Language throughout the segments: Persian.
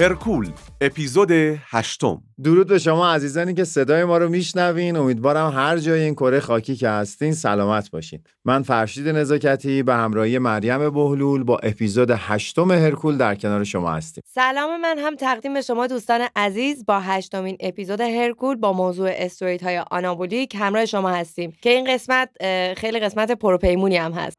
هرکول اپیزود هشتم. درود به شما عزیزانی که صدای ما رو میشنوین. امیدوارم هر جای این کره خاکی که هستین سلامت باشین. من فرشید نزاکتی به همراهی مریم بهلول با اپیزود هشتم هرکول در کنار شما هستیم. سلام من هم تقدیم به شما دوستان عزیز با هشتمین اپیزود هرکول با موضوع استوریت های آنابولیک همراه شما هستیم که این قسمت خیلی قسمت پروپیمونی هم هست.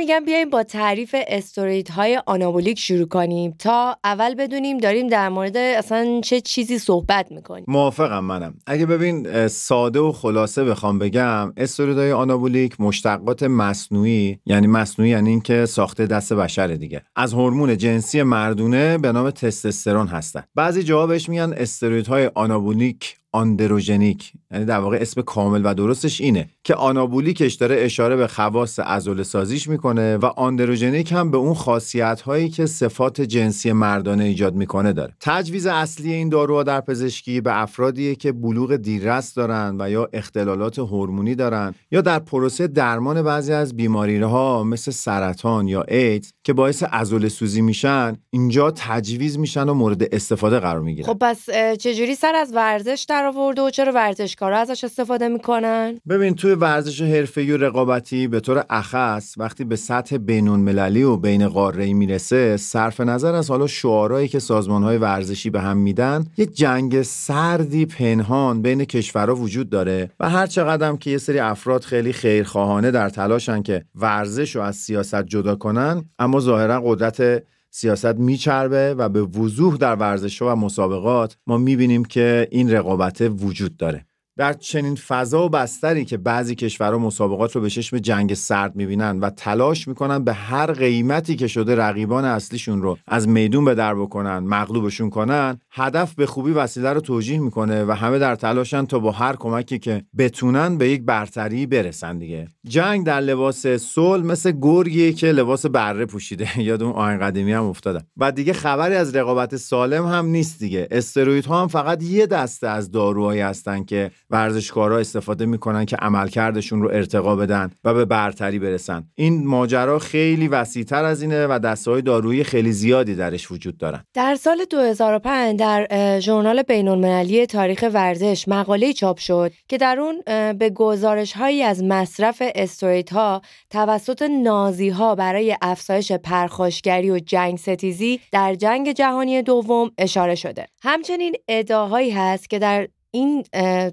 میگم بیایم با تعریف استروئید های آنابولیک شروع کنیم تا اول بدونیم داریم در مورد اصلا چه چیزی صحبت می‌کنیم. موافقم منم. اگه ببین ساده و خلاصه بخوام بگم استروئید های آنابولیک مشتقات مصنوعی یعنی مصنوعی یعنی اینکه ساخته دست بشر دیگه. از هورمون جنسی مردونه به نام تستوسترون هستن. بعضی جاها بهش میگن استروید های آنابولیک آندروژنیک یعنی در واقع اسم کامل و درستش اینه که آنابولیکش داره اشاره به خواص عضله سازیش می‌کنه و آندروژنیک هم به اون خاصیت هایی که صفات جنسی مردانه ایجاد می‌کنه داره. تجویز اصلی این داروها در پزشکی به افرادیه که بلوغ دیررس دارن و یا اختلالات هورمونی دارن یا در پروسه درمان بعضی از بیماری ها مثل سرطان یا ایدز که باعث عضله سوزی میشن اینجا تجویز میشن و مورد استفاده قرار می‌گیرن. خب پس چجوری سر از ورزش در آورده و چرا ورزشکارا ازش استفاده می‌کنن؟ ببین توی ورزش حرفه‌ای و رقابتی به طور اخص وقتی به سطح بینون مللی و بین قاره‌ای می‌رسه صرف نظر از حالا شعارهایی که سازمانهای ورزشی به هم میدن یه جنگ سردی پنهان بین کشورها وجود داره و هر چقدر که یه سری افراد خیلی خیرخواهانه در تلاشن که ورزش رو از سیاست جدا کنن اما ظاهرا قدرت سیاست میچربه و به وضوح در ورزش و مسابقات ما می‌بینیم که این رقابت وجود داره. در چنین فضا و بستری که بعضی کشورها مسابقات رو به چشم جنگ سرد می‌بینن و تلاش می‌کنن به هر قیمتی که شده رقیبان اصلیشون رو از میدون به در بکنن مغلوبشون کنن هدف به خوبی وسیله رو توجیه می‌کنه و همه در تلاشن تا با هر کمکی که بتونن به یک برتری برسن دیگه. جنگ در لباس صلح مثل گرگیه که لباس بره پوشیده. یاد اون آین قدیمی هم افتادم. و دیگه خبری از رقابت سالم هم نیست دیگه. استروئیدها هم فقط یه دسته از داروهایی هستن که ورزشکارا استفاده می‌کنن که عملکردشون رو ارتقا بدن و به برتری برسن. این ماجرا خیلی وسیعتر از اینه و دسته‌های دارویی خیلی زیادی درش وجود دارن. در سال 2005 در ژورنال بین‌المللی تاریخ ورزش مقاله چاپ شد که در اون به گزارش هایی از مصرف استروید ها توسط نازی ها برای افزایش پرخاشگری و جنگ ستیزی در جنگ جهانی دوم اشاره شده. همچنین ادعاهایی هست که در این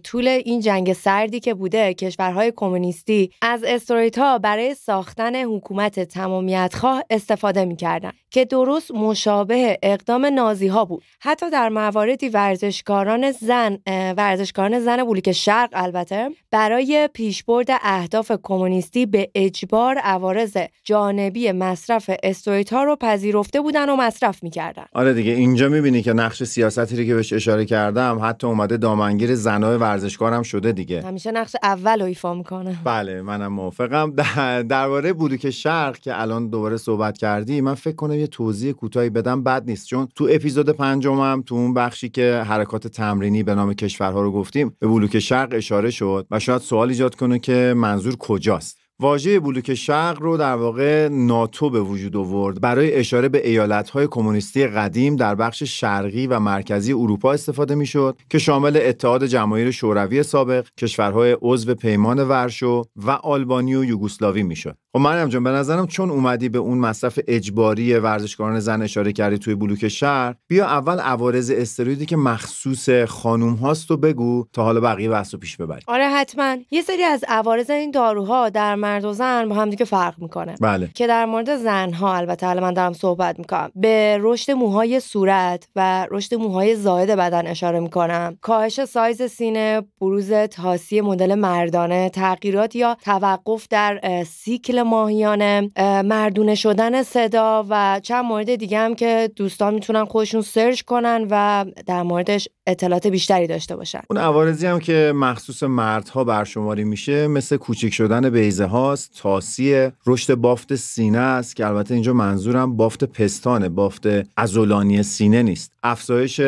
طول این جنگ سردی که بوده کشورهای کمونیستی از استروئید ها برای ساختن حکومت تمامیت خواه استفاده می‌کردن که درست مشابه اقدام نازی ها بود. حتی در مواردی ورزشکاران زن ورزشکاران زن بلوک شرق البته برای پیشبرد اهداف کمونیستی به اجبار عوارض جانبی مصرف استروئید ها رو پذیرفته بودن و مصرف می‌کردن. آره دیگه اینجا می‌بینی که نقش سیاستی رو که بهش اشاره کردم حتی اومده دامن دامنگیر زنای ورزشکارم شده دیگه. همیشه نقش اول رو ایفا می‌کنه بله منم موافقم. درباره بلوک شرق که الان دوباره صحبت کردی من فکر کنم یه توضیح کوتاهی بدم بد نیست. چون تو اپیزود پنجمم تو اون بخشی که حرکات تمرینی به نام کشورها رو گفتیم به بلوک شرق اشاره شد و شاید سوال ایجاد کنه که منظور کجاست. واژه بلوک شرق رو در واقع ناتو به وجود آورد برای اشاره به ایالت‌های کمونیستی قدیم در بخش شرقی و مرکزی اروپا استفاده می‌شد که شامل اتحاد جماهیر شوروی سابق، کشورهای عضو پیمان ورشو و آلبانی و یوگسلاوی می‌شد. خب مریم جان به نظرم چون اومدی به اون مصرف اجباری ورزشکاران زن اشاره کردی توی بلوک شهر بیا اول عوارض استرویدی که مخصوص خانوم هاست و بگو تا حالا بقیه بحث رو پیش ببری. آره حتما. یه سری از عوارض این داروها در مرد و زن با هم دیگه فرق می‌کنه. بله. که در مورد زن ها البته الان من دارم صحبت می‌کنم. به رشد موهای صورت و رشد موهای زائد بدن اشاره می‌کنم. کاهش سایز سینه بروز تاسی مدل مردانه تغییرات یا توقف در سیکل ماهیانه مردونه شدن صدا و چند مورد دیگه هم که دوستان می‌تونن خودشون سرچ کنن و در موردش اطلاعات بیشتری داشته باشن. اون عوارضی هم که مخصوص مردها برشماری میشه مثل کوچک شدن بیزه هاست تاسی رشد بافت سینه است که البته اینجا منظورم بافت پستانه بافت ازولانی سینه نیست. افزایش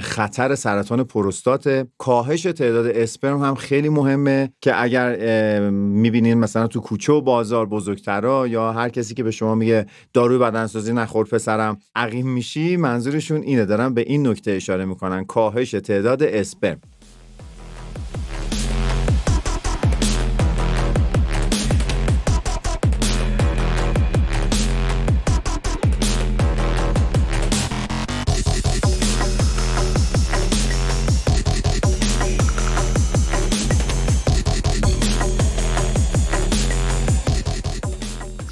خطر سرطان پروستات. کاهش تعداد اسپرم هم خیلی مهمه که اگر می‌بینین مثلا تو کوچه و بازار بزرگترا یا هر کسی که به شما میگه داروی بدنسازی نخور پسرم عقیم میشی منظورشون اینه. دارن به این نکته اشاره می‌کنن. کاهش تعداد اسپرم.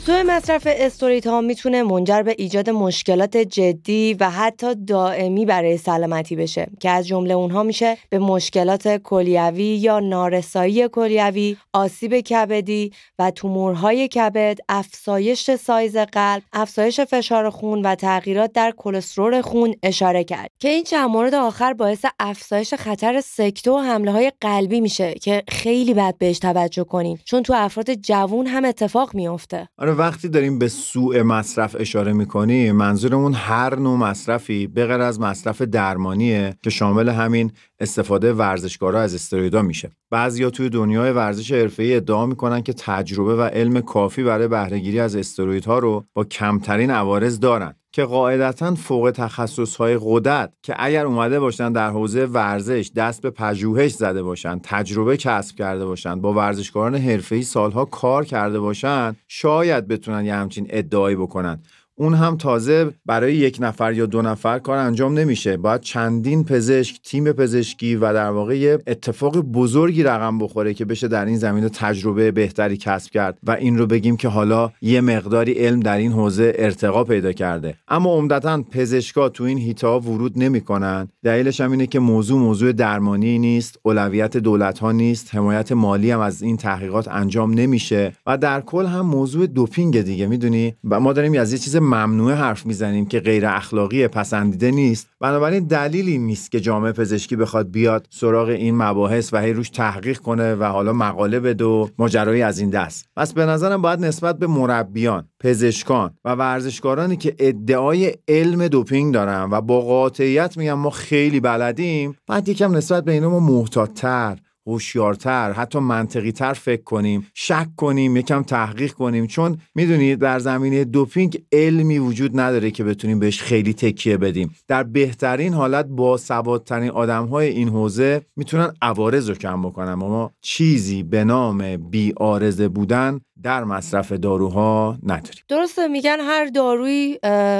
مصرف استروئید ها می‌تونه منجر به ایجاد مشکلات جدی و حتی دائمی برای سلامتی بشه که از جمله اونها میشه به مشکلات کلیوی یا نارسایی کلیوی، آسیب کبدی و تومورهای کبد، افزایش سایز قلب، افزایش فشار خون و تغییرات در کلسترول خون اشاره کرد که این چند مورد آخر باعث افزایش خطر سکته و حمله های قلبی میشه که خیلی باید بهش توجه کنین چون تو افراد جوون هم اتفاق میافته. آره وقتی داریم به سوء مصرف اشاره می‌کنیم منظورمون هر نوع مصرفی به غیر از مصرف درمانیه که شامل همین استفاده ورزشکارا از استرویدا میشه. بعضیا توی دنیای ورزش حرفه‌ای ادعا می‌کنن که تجربه و علم کافی برای بهرهگیری از استرویدها رو با کمترین عوارض دارن. که قاعدتا فوق تخصص های قدرت که اگر اومده باشن در حوزه ورزش دست به پژوهش زده باشن تجربه کسب کرده باشن با ورزشکاران حرفه‌ای سالها کار کرده باشن شاید بتونن یه همچین ادعایی بکنن. اون هم تازه برای یک نفر یا دو نفر کار انجام نمیشه. باید چندین پزشک تیم پزشکی و در واقع یه اتفاق بزرگی رقم بخوره که بشه در این زمینه تجربه بهتری کسب کرد و این رو بگیم که حالا یه مقداری علم در این حوزه ارتقا پیدا کرده. اما عمدتا پزشکا تو این هیتا ورود نمی‌کنن. دلیلش هم اینه که موضوع موضوع درمانی نیست اولویت دولت ها نیست حمایت مالی هم از این تحقیقات انجام نمیشه و در کل هم موضوع دوپینگ دیگه. می‌دونی؟ و ما داریم از یه چیز ممنوعه حرف می‌زنیم که غیر اخلاقی پسندیده نیست. بنابراین دلیلی نیست که جامعه پزشکی بخواد بیاد سراغ این مباحث و هی روش تحقیق کنه و حالا مقاله بده و ماجرایی از این دست. پس به نظرم باید نسبت به مربیان پزشکان و ورزشکارانی که ادعای علم دوپینگ دارن و با قاطعیت میگن ما خیلی بلدیم بعد یکم نسبت به اینا ما محتاطتر هوشیارتر حتی منطقی تر فکر کنیم شک کنیم یکم تحقیق کنیم. چون می‌دونید در زمینه دوپینگ علمی وجود نداره که بتونیم بهش خیلی تکیه بدیم. در بهترین حالت با سوادترین آدم های این حوزه می‌تونن عوارض رو کم بکنن. اما چیزی به نام بی آرزه بودن در مصرف داروها نداریم. درسته میگن هر دارویی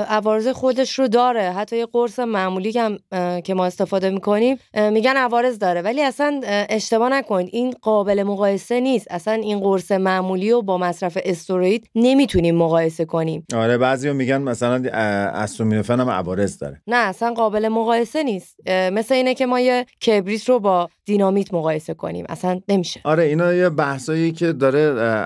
عوارض خودش رو داره. حتی یه قرص معمولی که, که ما استفاده می‌کنیم میگن عوارض داره. ولی اصلا اشتباه نکنید این قابل مقایسه نیست. اصلا این قرص معمولی رو با مصرف استروید نمی‌تونیم مقایسه کنیم. آره بعضی میگن مثلا استرومینوفن هم عوارض داره. نه اصلا قابل مقایسه نیست. مثل اینه که ما یه کبریت رو با دینامیت مقایسه کنیم. اصلا نمیشه. آره اینا یه بحثایی که داره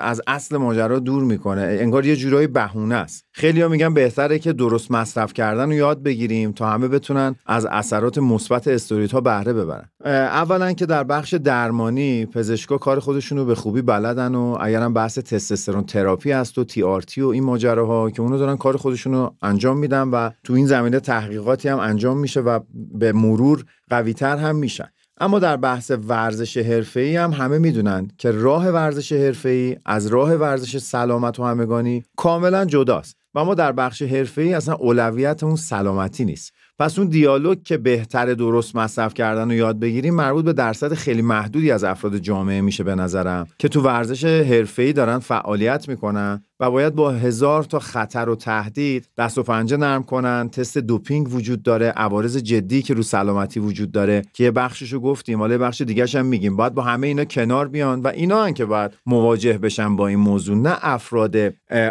از اصل ماجرا دور می‌کنه. انگار یه جورایی بهونه است. خیلی ها میگن بهتره که درست مصرف کردن رو یاد بگیریم تا همه بتونن از اثرات مثبت استروئید ها بهره ببرن. اولا که در بخش درمانی پزشکا کار خودشون رو به خوبی بلدن و اگرم بحث testosterone therapy هست و TRT و این ماجراها که اونو دارن کار خودشون رو انجام میدن و تو این زمینه تحقیقاتی هم انجام میشه و به مرور قویتر هم میشن. اما در بحث ورزش حرفه‌ای هم همه می‌دونن که راه ورزش حرفه‌ای از راه ورزش سلامت و همگانی کاملا جداست و ما در بخش حرفه‌ای اصلا اولویت اون سلامتی نیست. پس اون دیالوگ که بهتر درست مصرف کردن و یاد بگیریم مربوط به درصد خیلی محدودی از افراد جامعه میشه به نظرم که تو ورزش حرفه‌ای دارن فعالیت می‌کنن و باید با هزار تا خطر و تهدید دست و پنجه نرم کنن. تست دوپینگ وجود داره عوارض جدی که رو سلامتی وجود داره که یه بخششو گفتیم. حالا بخش دیگه هم میگیم. باید با همه اینا کنار بیان و اینا هم که باید مواجه بشن با این موضوع نه افراد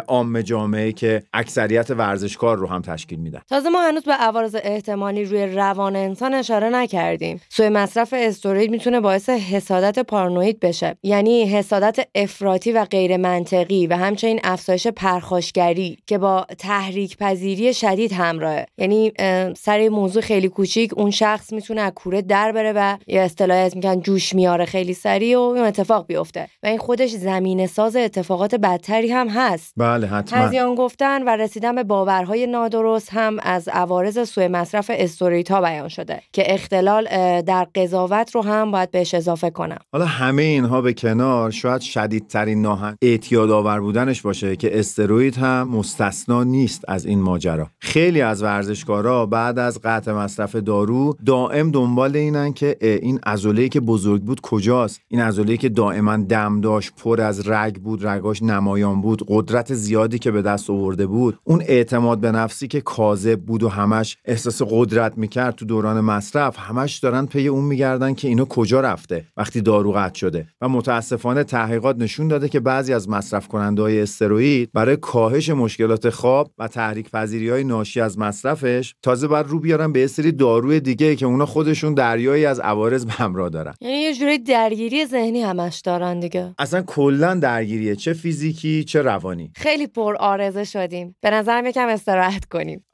عام جامعه که اکثریت ورزشکار رو هم تشکیل میدن. تازه ما هنوز به عوارض احتمالی روی روان انسان اشاره نکردیم. سوء مصرف استروید می‌تونه باعث حسادت پارانوید بشه. یعنی حسادت افراطی و غیر منطقی و همچنین افزایش پرخاشگری که با تحریک پذیری شدید همراهه. یعنی سر موضوع خیلی کوچیک اون شخص می‌تونه از کوره در بره و یه اصطلاحی میگن جوش میاره خیلی سریع و اون اتفاق بیفته. و این خودش زمینه ساز اتفاقات بدتری هم هست. بله حتما. هذیان گفتن و رسیدن به باورهای نادرست هم از عوارض سوء مصرف استروئید ها بیان شده که اختلال در قضاوت رو هم باید بهش اضافه کنم. حالا همه اینها به کنار شاید شدیدترین ناهن اعتیاد آور بودنش باشه که استروید هم مستثنا نیست از این ماجرا. خیلی از ورزشکارا بعد از قطع مصرف دارو دائم دنبال اینن که این عضله که بزرگ بود کجاست؟ این عضله که دائما دم داشت پر از رگ بود رگاش نمایان بود قدرت زیادی که به دست آورده بود اون اعتماد به نفسی که کاذب بود و همش احساس قدرت می‌کرد تو دوران مصرف همش دارن پی اون میگردن که اینو کجا رفته وقتی دارو قطع شده. و متاسفانه تحقیقات نشون داده که بعضی از مصرف کننده های استروئید برای کاهش مشکلات خواب و تحریک پذیری های ناشی از مصرفش تازه بر رو بیارن به سری داروی دیگه که اونا خودشون دریایی از عوارض به همراه دارن. یعنی یه جوری درگیری ذهنی همش دارن دیگه. اصلا کلا درگیریه چه فیزیکی چه روانی. خیلی پر آرزه شدیم. به نظرم یکم استراحت کنیم.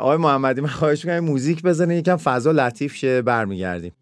آقای محمدی من خواهش می‌کنم موزیک بزنه یکم فضا لطیف شه برمیگردیم.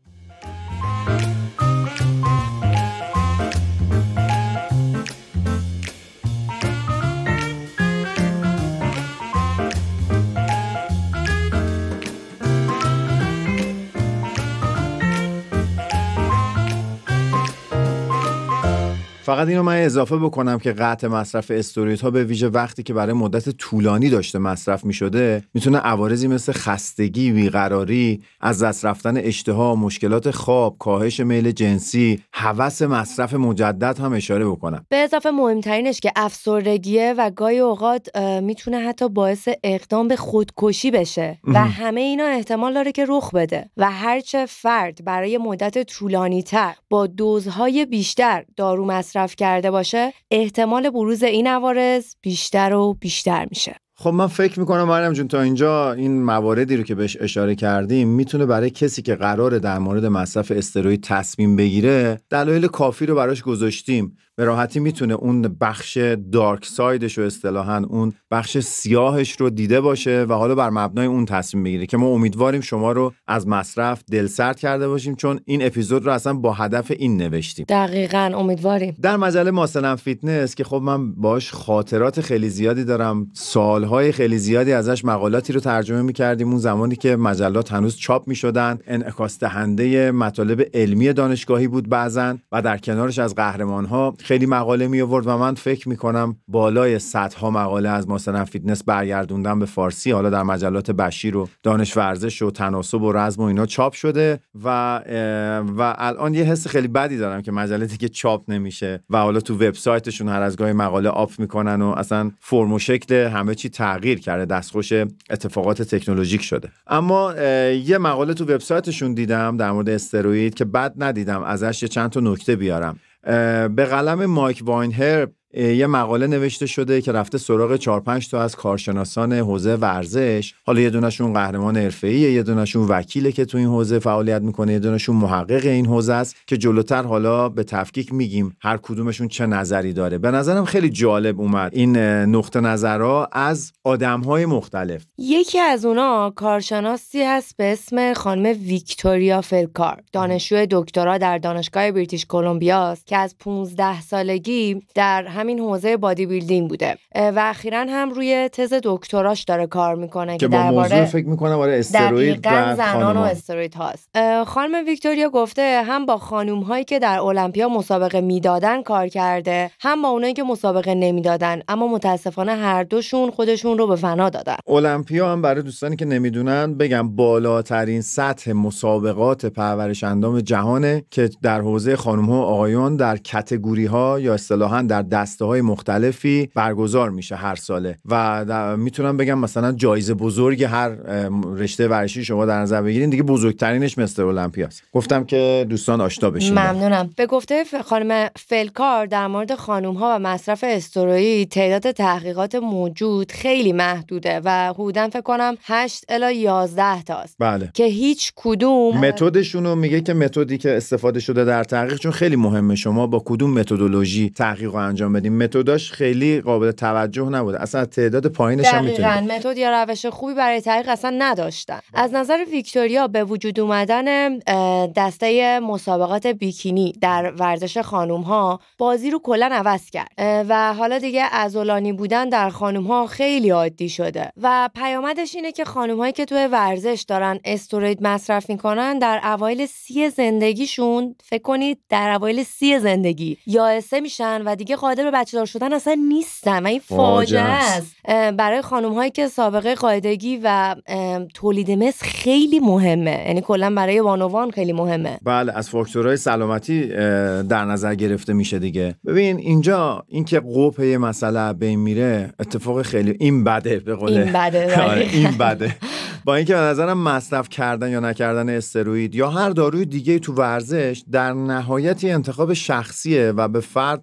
فقط اینو من اضافه بکنم که قطع مصرف استوریت ها به ویژه وقتی که برای مدت طولانی داشته مصرف می شده می‌تونه عوارضی مثل خستگی، بیقراری، از دست رفتن اشتها، مشکلات خواب، کاهش میل جنسی، هوس مصرف مجدد هم اشاره بکنم. به اضافه مهمترینش که افسردگیه و گاهی اوقات می‌تونه حتی باعث اقدام به خودکشی بشه و همه اینا احتمال داره که رخ بده و هرچه فرد برای مدت طولانی تر با دوزهای بیشتر دارو مصرف مصرف کرده باشه احتمال بروز این عوارض بیشتر و بیشتر میشه. خب من فکر می‌کنم مریم جون تا اینجا این مواردی رو که بهش اشاره کردیم می‌تونه برای کسی که قراره در مورد مصرف استروید تصمیم بگیره دلایل کافی رو براش گذاشتیم. به راحتی می‌تونه اون بخش دارک سایدش رو اصطلاحا اون بخش سیاهش رو دیده باشه و حالا بر مبنای اون تصمیم بگیره که ما امیدواریم شما رو از مصرف دلسرد کرده باشیم چون این اپیزود رو اصلا با هدف این نوشتیم. دقیقا امیدواریم. در مجله Muscle & Fitness که خب من باش خاطرات خیلی زیادی دارم سالهای خیلی زیادی ازش مقالاتی رو ترجمه می‌کردیم اون زمانی که مجلات هنوز چاپ می‌شدن انعکاس دهنده مطالب علمی دانشگاهی بود بعضا و در کنارش از قهرمانها خیلی مقاله می آورد و من فکر می کنم بالای صدها مقاله از Muscle & Fitness برگردوندن به فارسی حالا در مجلات بشیر و دانش ورزش و تناسب و رزم و اینا چاپ شده و و الان یه حس خیلی بدی دارم که مجله دیگه چاپ نمیشه و حالا تو وبسایتشون هر از گاهی مقاله آپ می‌کنن و اصلا فرم و شکل همه چی تغییر کرده دستخوش اتفاقات تکنولوژیک شده. اما یه مقاله تو وبسایتشون دیدم در مورد استروئید که بد ندیدم ازش یه چند تا نکته بیارم. به قلم مایک واینهر یه مقاله نوشته شده که رفته سراغ 4 5 تا از کارشناسان حوزه ورزش. حالا یه دونشون قهرمان حرفه‌ایه یه دونشون وکیله که تو این حوزه فعالیت می‌کنه یه دونشون محقق این حوزه است که جلوتر حالا به تفکیک میگیم هر کدومشون چه نظری داره. به نظرم خیلی جالب اومد این نقطه نظرها از آدمهای مختلف. یکی از اونا کارشناسی هست به اسم خانم ویکتوریا فلکار. دانشجو دکترا در دانشگاه بریتیش کلمبیا که از 15 سالگی در همین حوزه بادی بیلدینگ بوده و اخیرا هم روی تز دکتراش داره کار می‌کنه که با موضوع فکر می‌کنه برای استروید و زنان و استروید هاست. خانم ویکتوریا گفته هم با خانوم هایی که در المپیا مسابقه می‌دادن کار کرده هم با اونایی که مسابقه نمی‌دادن اما متاسفانه هر دوشون خودشون رو به فنا دادن. المپیا هم برای دوستانی که نمی‌دونن بگم بالاترین سطح مسابقات پرورش اندام جهانه که در حوزه خانم ها و آقایان در کتگوری ها یا اصطلاحا در دسته های مختلفی برگزار میشه هر ساله. و می‌تونم بگم مثلا جایزه بزرگ هر رشته ورزشی شما در نظر بگیرین دیگه بزرگترینش مستر المپیاست گفتم که دوستان آشنا بشین. ممنونم. به گفته خانم فلکار در مورد خانم ها و مصرف استروئید تعداد تحقیقات موجود خیلی محدوده و حدودا فکر کنم 8 الی 11 تاست. بله. که هیچ کدوم متدشون میگه که متدی که استفاده شده در تحقیق چون خیلی مهمه شما با کدوم متدولوژی تحقیق انجام بدیم. متداش خیلی قابل توجه نبوده. اصلا تعداد پایینش هم دقیقاً. متد یا روش خوبی برای تحقیق اصلا نداشتن. از نظر ویکتوریا به وجود اومدن دسته مسابقات بیکینی در ورزش خانوم ها بازی رو کلا عوض کرد. و حالا دیگه ازولانی بودن در خانوم ها خیلی عادی شده. و پیامدش اینه که خانوم هایی که توی ورزش دارن استروید مصرف می‌کنن در اوایل سی زندگیشون فکر کنید در اوایل سی زندگی یائسه میشن و دیگه قادر به بچه دار شدن اصلا نیستن و این فاجعه است. برای خانم هایی که سابقه قاعدگی و تولید مثل خیلی مهمه. یعنی کلا برای وانوان خیلی مهمه. بله از فاکتورهای سلامتی در نظر گرفته میشه دیگه. ببین اینجا اینکه قوپ یه مسئله بین میره اتفاق خیلی این بده به قول این بده آره، این بده. با اینکه به نظرم مصرف کردن یا نکردن استروید یا هر داروی دیگه تو ورزش در نهایتی انتخاب شخصیه و به فرد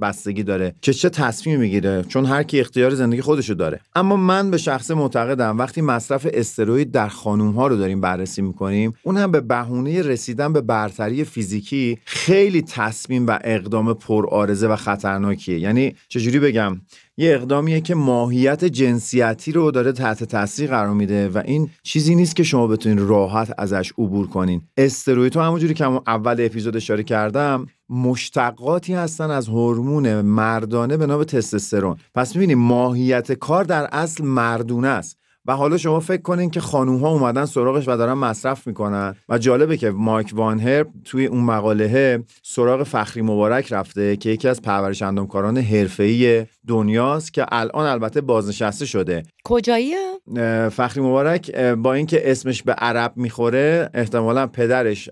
بستگی داره که چه تصمیم می‌گیره چون هر کی اختیار زندگی خودشو داره. اما من به شخص معتقدم وقتی مصرف استروید در خانوم ها رو داریم بررسی می‌کنیم اون هم به بهونه رسیدن به برتری فیزیکی خیلی تصمیم و اقدام پرآرزه و خطرناکیه. یعنی چجوری بگم؟ یه اقدامیه که ماهیت جنسیتی رو داره تحت تاثیر قرار میده و این چیزی نیست که شما بتونین راحت ازش عبور کنین. استروید همونجوری که اول اپیزود اشاره کردم مشتقاتی هستن از هورمون مردانه به نام تستوسترون. پس می‌بینیم ماهیت کار در اصل مردونه است. و حالا شما فکر کنین که خانوم ها اومدن سراغش و دارن مصرف می‌کنن. و جالبه که مایک وان هرب توی اون مقاله سراغ فخری مبارک رفته که یکی از پرورش اندامکاران حرفه‌ای دنیاست که الان البته بازنشسته شده. کجاییه؟ فخری مبارک با اینکه اسمش به عرب می‌خوره احتمالا پدرش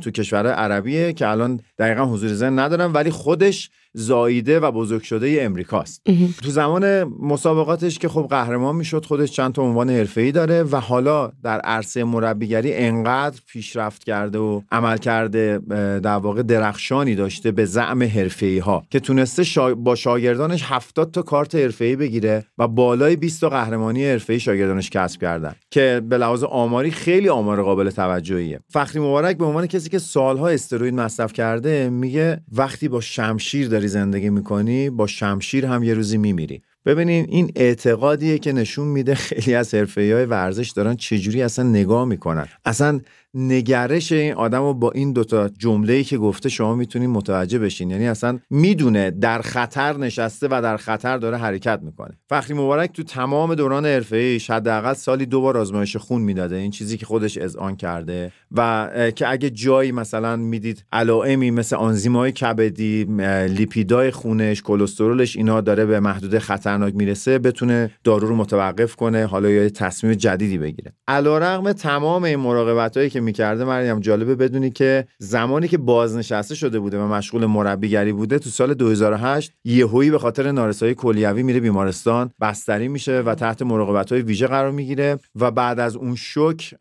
تو کشور عربیه که الان دقیقا حضور زن ندارم ولی خودش زاییده و بزرگ شده امریکاست. تو زمان مسابقاتش که خب قهرمان می‌شد خودش چند تا عنوان حرفه‌ای داره و حالا در عرصه مربیگری انقدر پیشرفت کرده و عمل کرده در واقع درخشانی داشته به زعم حرفه‌ای ها که تونسته با شاگردانش 70 تا کارت حرفه‌ای بگیره و بالای 20 تا قهرمانی حرفه‌ای شاگردانش کسب کردن که به لحاظ آماری خیلی آمار قابل توجهیه. فخری مبارک به عنوان کسی که سالها استروید مصرف کرده میگه وقتی با شمشیر داری زندگی می‌کنی با شمشیر هم یه روزی میمیری. ببینین این اعتقادیه که نشون میده خیلی از های ورزش دارن چجوری اصلا نگاه می‌کنن. اصلا نگرش این آدم رو با این دوتا جمله که گفته شما می‌تونین متوجه بشین. یعنی اصلا می‌دونه در خطر نشسته و در خطر داره حرکت می‌کنه. فخری مبارک تو تمام دوران حرفه ایش حداقل سالی دو بار آزمایش خون می‌داده. این چیزی که خودش اذعان کرده و که اگه جایی مثلا می‌دید علائمی مثل آنزیمای کبدی لیپیدای خونش کلسترولش اینا داره به محدود خطرناک می‌رسه بتونه دارو رو متوقف کنه حالا یا تصمیم جدیدی بگیره. علیرغم تمام این مراقبت که می‌کرده مریم جالبه بدونی که زمانی که بازنشسته شده بوده و مشغول مربیگری بوده تو سال 2008 یهویی به خاطر نارسایی کلیوی میره بیمارستان بستری میشه و تحت مراقبت های ویژه قرار می‌گیره و بعد از اون شوک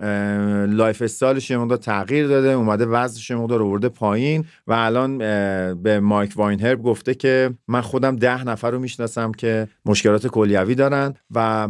lifestyle ش یه تغییر داده اومده وزنش یه مقدار آورده پایین و الان به مایک واینهرب گفته که من خودم ده نفر رو می‌شناسم که مشکلات کلیوی دارن و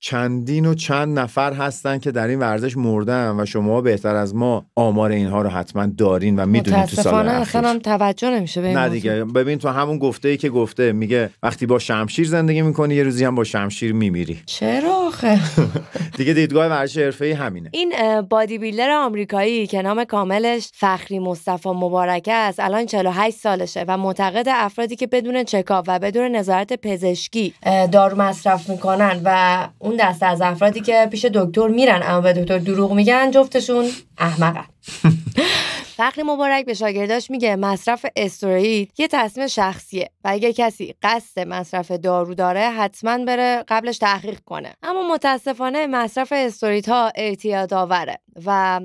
چندین و چند نفر هستن که در این ورزش مردن و شما بهتر از ما آمار اینها رو حتما دارین و می‌دونید تو سال اصلا هم توجه نمیشه به نه دیگه. ببین تو همون گفته ای که گفته میگه وقتی با شمشیر زندگی می‌کنی یه روزی هم با شمشیر میمیری. چرا آخه؟ دیگه دیدگاه ورزش حرفه‌ای همینه. این بادی بیلدر آمریکایی که نام کاملش فخری مصطفی مبارک است الان 48 سالشه و معتقد افرادی که بدون چکاپ و بدون نظارت پزشکی دارو مصرف می‌کنن و اون دسته از افرادی که پیش دکتر میرن اما به دکتر دروغ میگن جفتشون احمقن. فخری مبارک به شاگرداش میگه مصرف استروئید یه تصمیم شخصیه و اگه کسی قصد مصرف دارو داره حتما بره قبلش تحقیق کنه. اما متاسفانه مصرف استروئیدها اعتیاد آوره و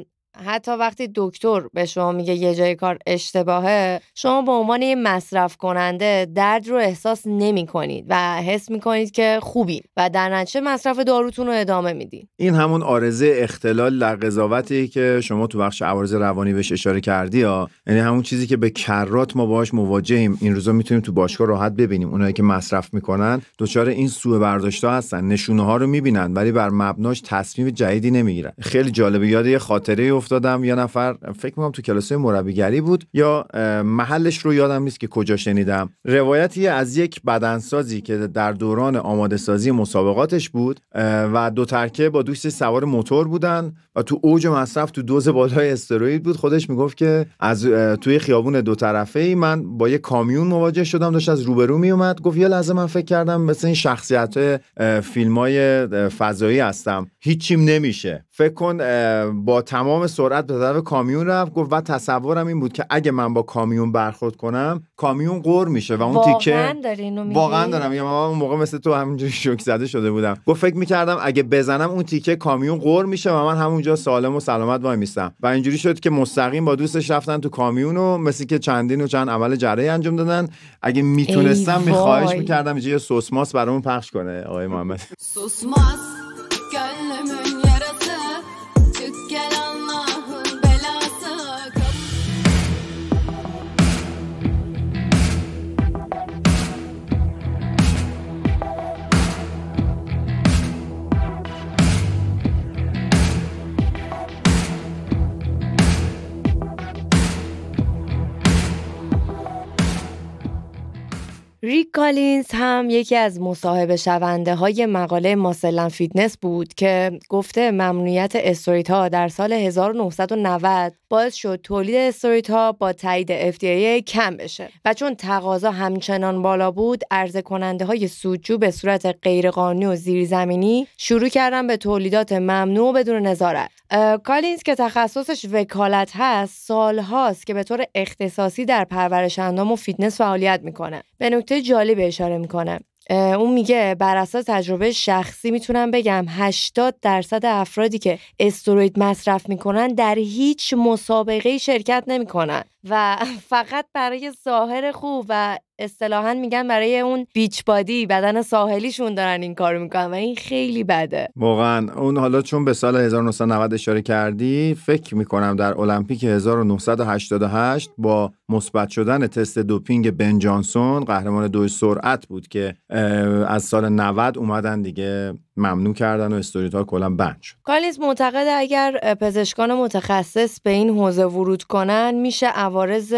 حتی وقتی دکتر به شما میگه یه جای کار اشتباهه شما به عنوان یه مصرف کننده درد رو احساس نمی کنید و حس می کنید که خوبی و در نتیجه مصرف داروتون رو ادامه میدین. این همون آرزه اختلال در قضاوتی که شما تو بخش عوارض روانی بهش اشاره کردی ها. یعنی همون چیزی که به کرات ما باهاش مواجهیم. این روزا می‌تونیم تو باشگاه راحت ببینیم. اونایی که مصرف می‌کنن دچار این سوء برداشت هستن. نشونه ها رو می‌بینن ولی بر مبناش تصمیم جدیدی نمی‌گیرن. خیلی جالبه یاد یه خاطره افتادم یا نفر فکر می‌کنم تو کلاس مربیگری بود یا محلش رو یادم نیست که کجا شنیدم. روایتی از یک بدنسازی که در دوران آماده سازی مسابقاتش بود و دو ترکه با دوست سوار موتور بودن. و تو اوج مصرف تو دوز بالای استروید بود خودش می‌گفت که از توی خیابون دو طرفه ای من با یه کامیون مواجه شدم داشت از روبرو میومد گفت یه لحظه من فکر کردم مثل این شخصیت فیلم های فضایی هستم. هیچیم نمیشه. فکر کن با تمام سرعت به طرف کامیون رفت گفت و تصورم این بود که اگه من با کامیون برخورد کنم کامیون قور میشه و اون تیکه واقعا دارم یا من اون موقع مثل تو همینجوری شوک زده شده بودم. گفت فکر می‌کردم اگه بزنم اون تیکه کامیون قور میشه و من همونجا سالم و سلامت وای میستم. و اینجوری شد که مستقیم با دوستش رفتن تو کامیون و مثل که چندین و چند عمل جراحی انجام دادن. اگه می‌تونستم میخواهش می‌کردم اینجا یه سوسماس برامون پخش کنه آقای محمد. سوسماس؟ کالینز هم یکی از مصاحبه شونده های مقاله Muscle & Fitness بود که گفته ممنوعیت استروئید ها در سال 1990 باعث شد تولید استروئید ها با تایید FDA کم بشه. و چون تقاضا همچنان بالا بود عرضه کننده های سودجو به صورت غیرقانونی و زیرزمینی شروع کردن به تولیدات ممنوع بدون نظارت. کالینز که تخصصش وکالت هست سالهاست که به طور اختصاصی در پرورش اندام و فیتنس فعالیت می‌کنه. به نکته جالب اشاره می‌کنه. اون میگه بر اساس تجربه شخصی می‌تونم بگم 80 درصد افرادی که استروید مصرف می‌کنن در هیچ مسابقه شرکت نمی‌کنن. و فقط برای ظاهر خوب و اصطلاحا میگن برای اون بیچ بادی بدن ساحلیشون دارن این کارو می‌کنن و این خیلی بده. واقعا. اون حالا چون به سال 1990 اشاره کردی فکر می‌کنم در المپیک 1988 با مثبت شدن تست دوپینگ بن جانسون قهرمان دوی سرعت بود که از سال 90 اومدن دیگه. ممنوع کردن و استروئید ها کلا بند شد. کالینز معتقده اگر پزشکان متخصص به این حوزه ورود کنن میشه عوارض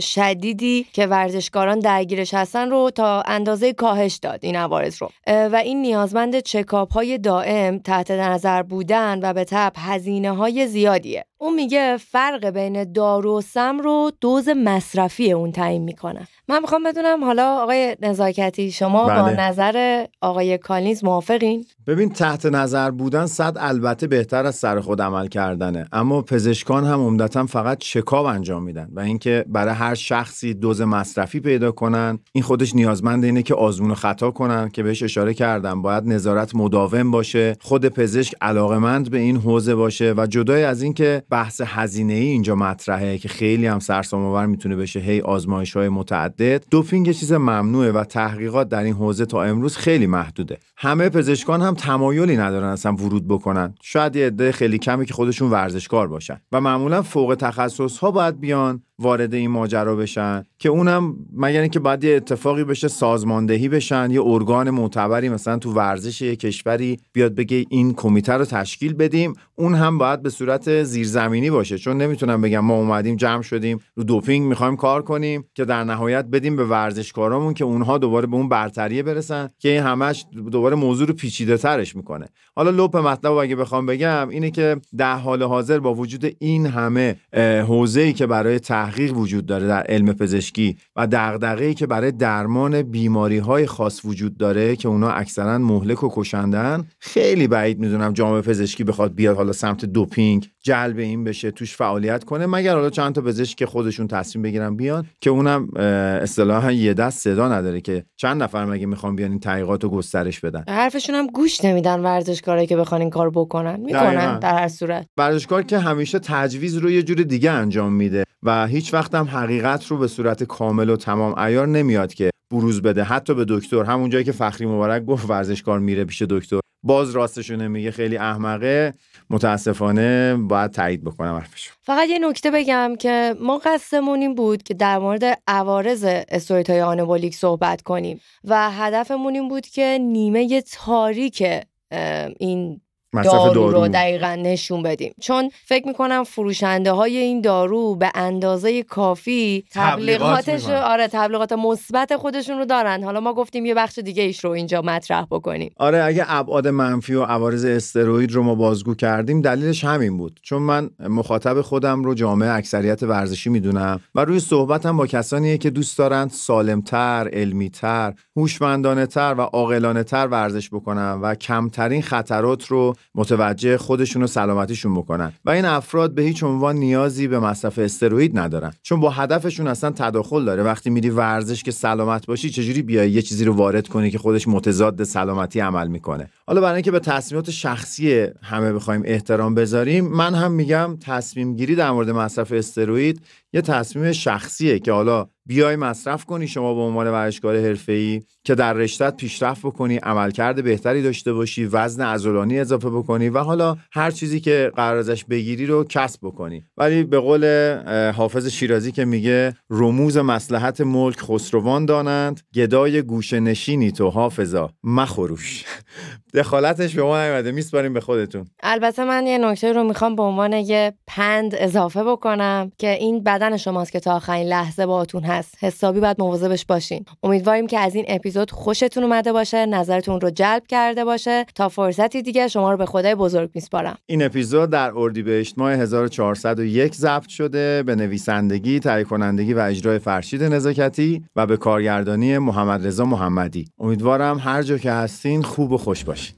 شدیدی که ورزشکاران درگیرش هستن رو تا اندازه کاهش داد این عوارض رو. و این نیازمند چکاپ های دائم تحت نظر بودن و به تبع هزینه های زیادیه. اون میگه فرق بین دارو و سم رو دوز مصرفی اون تعیین می‌کنه. من می‌خوام بدونم حالا آقای نزاکتی شما با بله. نظر آقای کالینز موافقین؟ ببین تحت نظر بودن صد البته بهتر از سر خود عمل کردنه. اما پزشکان هم عمدتا فقط چکاب انجام میدن و اینکه برای هر شخصی دوز مصرفی پیدا کنن این خودش نیازمند اینه که آزمون و خطا کنن که بهش اشاره کردم. باید نظارت مداوم باشه خود پزشک علاقمند به این حوزه باشه و جدای از اینکه بحث هزینه ای اینجا مطرحه که خیلی هم سرسام آور می‌تونه بشه. هی آزمایش های متعدد. دوپینگ چیز ممنوعه و تحقیقات در این حوزه تا امروز خیلی محدوده. همه پزشکان هم تمایلی ندارن اصلا ورود بکنن. شاید یه عده خیلی کمی که خودشون ورزشکار باشن. و معمولا فوق تخصص ها باید بیان وارد این ماجرا بشن که اونم مگر اینکه بعد یه اتفاقی بشه سازماندهی بشن یه ارگان معتبری مثلا تو ورزش یه کشوری بیاد بگه این کمیته رو تشکیل بدیم اون هم باید به صورت زیرزمینی باشه. چون نمی‌تونم بگم ما اومدیم جمع شدیم رو دوپینگ می‌خوایم کار کنیم که در نهایت بدیم به ورزشکارامون که اونها دوباره به اون برتریه برسن که این همش دوباره موضوع رو پیچیده ترش می‌کنه. حالا لپ مطلب اگه بخوام بگم اینه که در حال حاضر با وجود این همه حوزه‌ای که برای تحقیق وجود داره در علم پزشکی و دغدغه‌ای که برای درمان بیماری های خاص وجود داره که اونا اکثرا مهلک و کشندن. خیلی بعید می‌دونم جامعه پزشکی بخواد بیاد حالا سمت دوپینگ جلب این بشه توش فعالیت کنه. مگر حالا چند تا پزشک که خودشون تصمیم بگیرن بیان که اونم اصطلاحا یه دست صدا نداره که چند نفر مگه می‌خوان بیان این تحقیقات رو گسترش بدن؟ حرفشون هم گوش نمیدن ورزشکارایی که بخوان این کار بکنن. می‌کنن در هر صورت. ورزشکار که همیشه تجویز رو یه جور دیگه انجام میده. و هیچ وقت هم حقیقت رو به صورت کامل و تمام ایار نمیاد که بروز بده. حتی به دکتر همون جایی که فخری مبارک گفت ورزشکار میره پیش دکتر. باز راستشو نمیگه خیلی احمقه. متاسفانه باید تایید بکنم حرفشو. فقط یه نکته بگم که ما قصدمون این بود که در مورد عوارض استوریت های آنبولیک صحبت کنیم. و هدفمون این بود که نیمه تاریک این دارو, دارو, رو دقیقا نشون بدیم. چون فکر می‌کنم فروشنده های این دارو به اندازه کافی تبلیغاتش آره تبلیغات مثبت خودشون رو دارن. حالا ما گفتیم یه بخش دیگه ایش رو اینجا مطرح بکنیم. آره اگه ابعاد منفی و عوارض استروئید رو ما بازگو کردیم دلیلش همین بود. چون من مخاطب خودم رو جامعه اکثریت ورزشی می‌دونم و روی صحبتم با کسانیه که دوست دارند سالمتر، علمیتر، هوشمندانه تر و عاقلانه تر ورزش بکنن و کمترین خطرات رو متوجه خودشون و سلامتیشون بکنن. و این افراد به هیچ عنوان نیازی به مصرف استروئید ندارن. چون با هدفشون اصلا تداخل داره. وقتی میری ورزش که سلامت باشی چجوری بیای یه چیزی رو وارد کنی که خودش متضاد سلامتی عمل می‌کنه؟ حالا برای اینکه به تصمیمات شخصی همه بخوایم احترام بذاریم من هم میگم تصمیم گیری در مورد مصرف استروئید یه تصمیم شخصیه که حالا بیای مصرف کنی شما به عنوان ورزشکار حرفه‌ای که در رشتت پیشرفت بکنی عملکرد بهتری داشته باشی وزن عضلانی اضافه بکنی و حالا هر چیزی که قرار ازش بگیری رو کسب بکنی. ولی به قول حافظ شیرازی که میگه رموز مسلحت ملک خسروان دانند گدای گوشه نشینی تو حافظا مخروش. دخالتش به ما نیومده میسپاریم به خودتون. البته من یه نکته رو می‌خوام به عنوان یه پند اضافه بکنم که این بدن شماست که تا آخرین لحظه باهاتون هست. حسابی باید مواظبش باشین. امیدواریم که از این اپیزود خوشتون اومده باشه نظرتون رو جلب کرده باشه تا فرصتی دیگه شما رو به خدای بزرگ میسپارم. این اپیزود در اردیبهشت ماه 1401 ضبط شده به نویسندگی تهیه کنندگی و اجرای فرشید نزاکتی و به کارگردانی محمد رضا محمدی. امیدوارم هر جا که هستین خوب و خوش باشین.